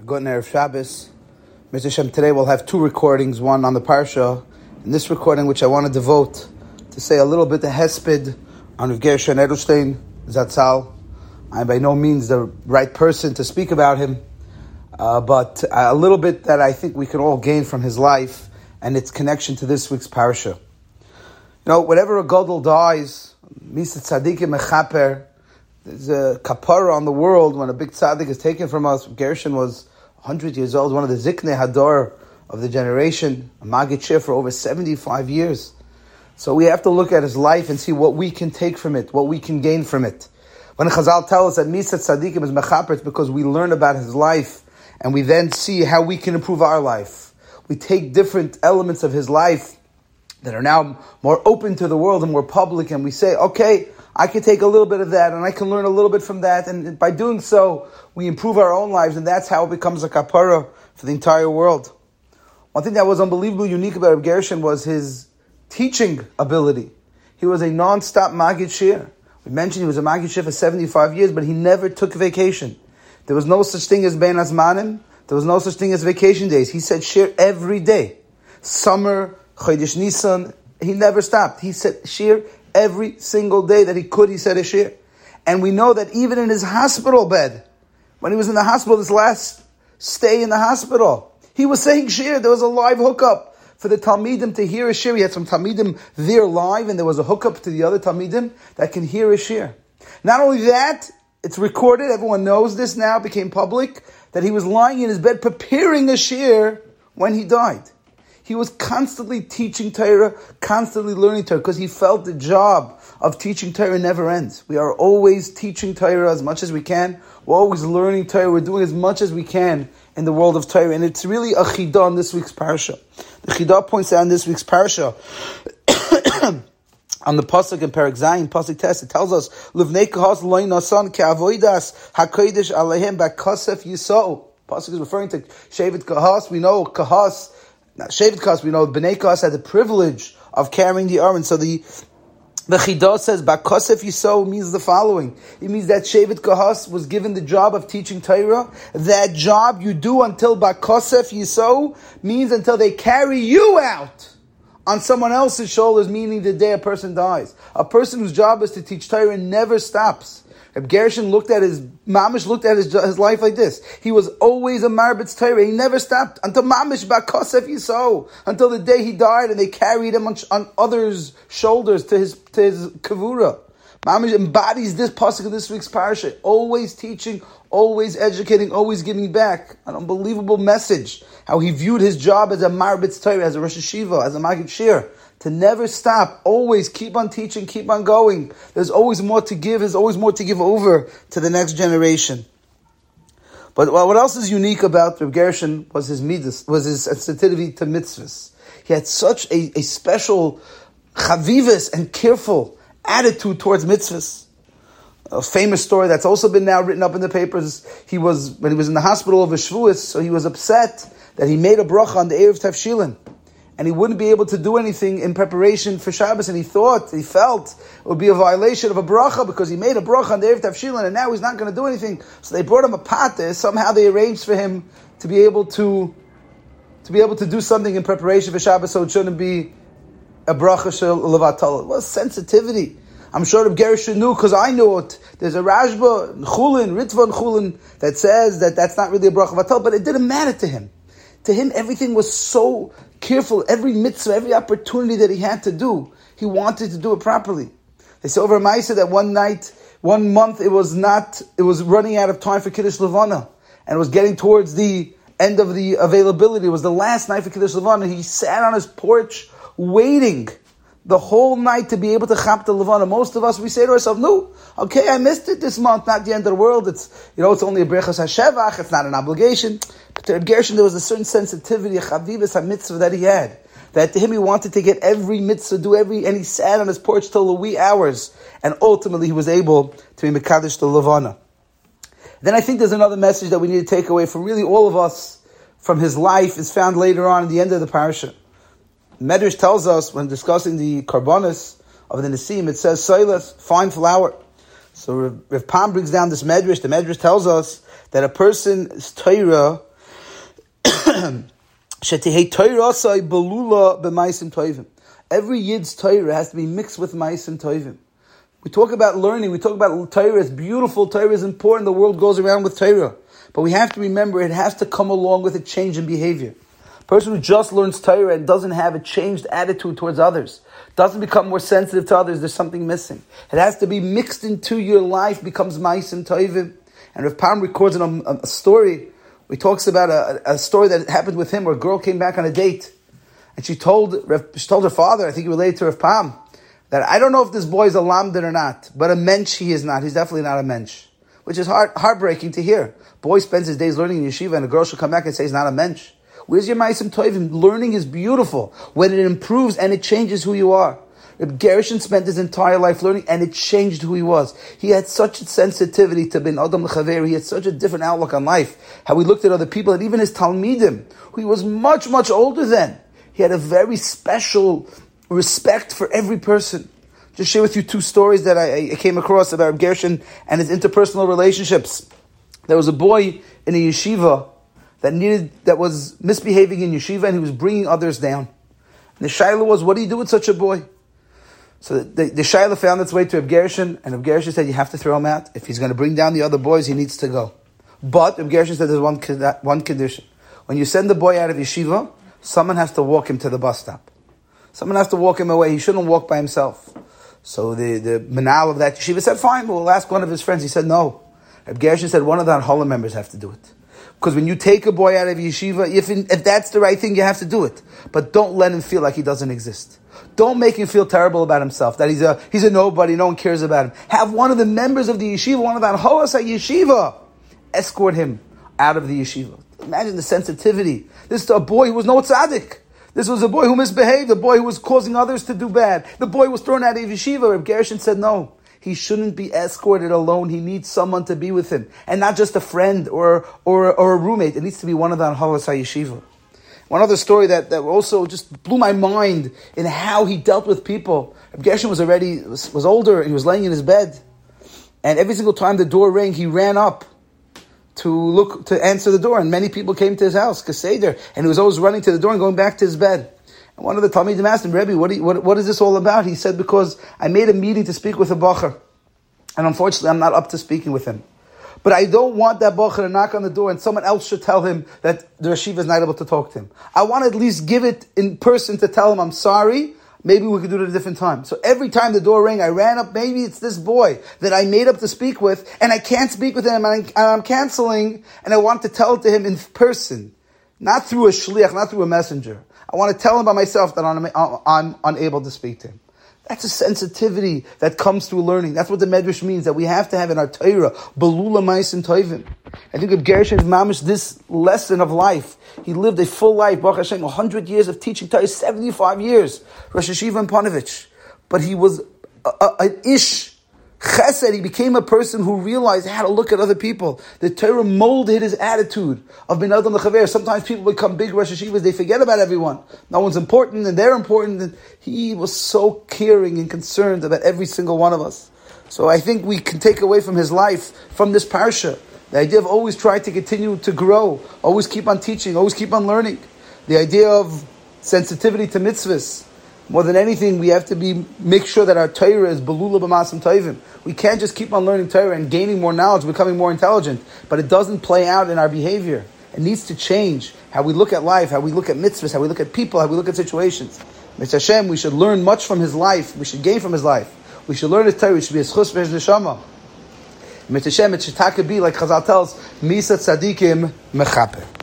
Good Erev Shabbos. Mr. Shem, today we'll have two recordings, one on the Parsha, and this recording which I want to devote to say a little bit of Hesped on Rav Gershon Edelstein, Zatzal. I'm by no means the right person to speak about him, uh, but a little bit that I think we can all gain from his life and its connection to this week's Parsha. You know, whenever a Gadol dies, Misa Tzadikim Mechaper, there's a kapara on the world when a big tzaddik is taken from us. Gershon was 100 years old, one of the Zikne Hador of the generation, a Magid for over 75 years. So we have to look at his life and see what we can take from it, what we can gain from it. When Chazal tells us that Misat Tzadikim is Mechaper, because we learn about his life and we then see how we can improve our life. We take different elements of his life that are now more open to the world and more public and we say, okay, I can take a little bit of that and I can learn a little bit from that. And by doing so, we improve our own lives and that's how it becomes a kapara for the entire world. One thing that was unbelievably unique about Reb Gershon was his teaching ability. He was a non-stop Magid Shir. We mentioned he was a Magid Shir for 75 years, but he never took vacation. There was no such thing as Ben Azmanim. There was no such thing as vacation days. He said Shir every day. Summer, Chodesh Nisan, he never stopped. He said Shir Every single day that he could, he said a shir. And we know that even in his hospital bed, when he was in the hospital, his last stay in the hospital, he was saying shir. There was a live hookup for the Talmidim to hear a shir. He had some Talmidim there live, and there was a hookup to the other Talmidim that can hear a shir. Not only that, it's recorded, everyone knows this now, became public, that he was lying in his bed preparing a shir when he died. He was constantly teaching Torah, constantly learning Torah, because he felt the job of teaching Torah never ends. We are always teaching Torah as much as we can. We're always learning Torah. We're doing as much as we can in the world of Torah. And it's really a chidah in this week's parsha. The chidah points out in this week's parsha, on the pasuk in Perak Zayin, pasuk test, it tells us, "Livnei kahas loy nasan ke'avoidas hakodesh alehem bakasef yisou." Pasuk is referring to Shevet Kahas. We know Kahas now, Shevet Kas, we know Bnei Kas had the privilege of carrying the Aron. So the the Chidah says, Bakosef Yisou means the following. It means that Shevet Kahas was given the job of teaching Torah. That job you do until Bakosef Yisou means until they carry you out on someone else's shoulders, meaning the day a person dies. A person whose job is to teach Torah never stops. Reb Gershon looked at his, Mamish looked at his, his life like this. He was always a Marbitz Torah. He never stopped until Mamish Bakosef Yisou, until the day he died and they carried him on, on others' shoulders to his, to his Kavura. Mamish embodies this pasuk of this week's parasha, always teaching, always educating, always giving back. An unbelievable message. How he viewed his job as a Marbitz Torah, as a Rosh Hashiva, as a Magid Shir to never stop, always keep on teaching, keep on going. There's always more to give, there's always more to give over to the next generation. But what else is unique about Reb Gershon was his midas, was his sensitivity to mitzvahs. He had such a, a special chavivas and careful attitude towards mitzvahs. A famous story that's also been now written up in the papers. He was when he was in the hospital of Shavuos, so he was upset that he made a bracha on the Eruv Tavshilin and he wouldn't be able to do anything in preparation for Shabbos, and he thought, he felt it would be a violation of a bracha because he made a bracha on the Eruv Tavshilin, and now he's not going to do anything. So they brought him a pater. Somehow they arranged for him to be able to to be able to do something in preparation for Shabbos, so it shouldn't be a bracha shel levatol. Well, sensitivity. I'm sure Reb Gershon knew because I knew it. There's a Rashba, Chulin, Ritva Chulin that says that that's not really a bracha vatal, but it didn't matter to him. To him, everything was so careful. Every mitzvah, every opportunity that he had to do, he wanted to do it properly. They say over Maisa that one night, one month, it was not, it was running out of time for Kiddush Levana, and it was getting towards the end of the availability. It was the last night for Kiddush Levana. He sat on his porch waiting the whole night to be able to chap the Levana. Most of us, we say to ourselves, no, okay, I missed it this month, not the end of the world. It's, you know, it's only a brechas hashevach, it's not an obligation. But to Gershon, there was a certain sensitivity, a chavivas, a mitzvah that he had. That to him, he wanted to get every mitzvah, do every, and he sat on his porch till the wee hours, and ultimately he was able to be Mekadosh the Levana. Then I think there's another message that we need to take away from really all of us from his life is found later on in the end of the parasha. Medrash tells us when discussing the korbanos of the Nesiim, it says Silas, fine flour. So Rav Pam brings down this medrash. The medrash tells us that a person's Torah. Every yid's Torah has to be mixed with maisim toivim. We talk about learning. We talk about Torah. It's beautiful. Torah is important. The world goes around with Torah, but we have to remember it has to come along with a change in behavior. Person who just learns Torah and doesn't have a changed attitude towards others, doesn't become more sensitive to others, there's something missing. It has to be mixed into your life, becomes maisim toivim. And Rav Pam records in um, a, a story he talks about a, a, story that happened with him where a girl came back on a date and she told, she told her father, I think he related to Rav Pam, that I don't know if this boy is a lamdan or not, but a mensch he is not. He's definitely not a mensch. Which is heart, heartbreaking to hear. Boy spends his days learning in yeshiva and a girl should come back and say he's not a mensch. Where's your ma'asim toivim? Learning is beautiful when it improves and it changes who you are. Reb Gershon spent his entire life learning, and it changed who he was. He had such a sensitivity to bin adam l'chaver. He had such a different outlook on life. How he looked at other people, and even his talmidim, who he was much much older than. He had a very special respect for every person. Just share with you two stories that I, I came across about Reb Gershon and his interpersonal relationships. There was a boy in a yeshiva that needed that was misbehaving in yeshiva, and he was bringing others down. And the shaila was, what do you do with such a boy? So the, the Shaila found its way to Reb and Reb said, you have to throw him out. If he's going to bring down the other boys, he needs to go. But Reb said there's one, one condition. When you send the boy out of yeshiva, someone has to walk him to the bus stop. Someone has to walk him away. He shouldn't walk by himself. So the, the menahel of that yeshiva said, fine, we'll ask one of his friends. He said, no. Reb said, one of the Anhola members have to do it. Because when you take a boy out of yeshiva, if, in, if that's the right thing, you have to do it. But don't let him feel like he doesn't exist. Don't make him feel terrible about himself, that he's a, he's a nobody, no one cares about him. Have one of the members of the yeshiva, one of the Anholas at yeshiva, escort him out of the yeshiva. Imagine the sensitivity. This is a boy who was no tzaddik. This was a boy who misbehaved, a boy who was causing others to do bad. The boy was thrown out of yeshiva. Reb Gershon said, no, he shouldn't be escorted alone. He needs someone to be with him. And not just a friend or, or, or a roommate. It needs to be one of the Anhalas HaYeshiva. One other story that, that also just blew my mind in how he dealt with people. Gershon was already, was, was older, he was laying in his bed. And every single time the door rang, he ran up to look, to answer the door. And many people came to his house, Kaseder, and he was always running to the door and going back to his bed. And one of the Talmidim asked him, Rebbe, what, you, what, what is this all about? He said, because I made a meeting to speak with a Bacher. And unfortunately, I'm not up to speaking with him. But I don't want that bocher to knock on the door and someone else should tell him that the Rashiva is not able to talk to him. I want to at least give it in person to tell him I'm sorry. Maybe we could do it at a different time. So every time the door rang, I ran up. Maybe it's this boy that I made up to speak with, and I can't speak with him, and, I, am canceling, and I want to tell it to him in person, not through a shliach, not through a messenger. I want to tell him by myself that I'm, I'm unable to speak to him. That's a sensitivity that comes through learning. That's what the Medrash means, that we have to have in our Torah, Belula Maisim Toivim. I think of Gershon Mamish, this lesson of life. He lived a full life, Baruch Hashem, 100 years of teaching Torah, 75 years, Rosh Hashiva and Ponevezh. But he was an ish Chesed, he became a person who realized how to look at other people. The Torah molded his attitude of bin Adam Lechaver. Sometimes people become big Rosh Hashivas, they forget about everyone. No one's important and they're important. And he was so caring and concerned about every single one of us. So I think we can take away from his life, from this parsha, the idea of always trying to continue to grow, always keep on teaching, always keep on learning. The idea of sensitivity to mitzvahs, more than anything, we have to be make sure that our Torah is belula b'masim toivim. We can't just keep on learning Torah and gaining more knowledge, becoming more intelligent, but it doesn't play out in our behavior. It needs to change how we look at life, how we look at mitzvahs, how we look at people, how we look at situations. Mr. Hashem, we should learn much from his life. We should gain from his life. We should learn his Torah. We should be a chus v'his neshama. Mr. Hashem, it should be like Chazal tells, Misa tzadikim mechaper.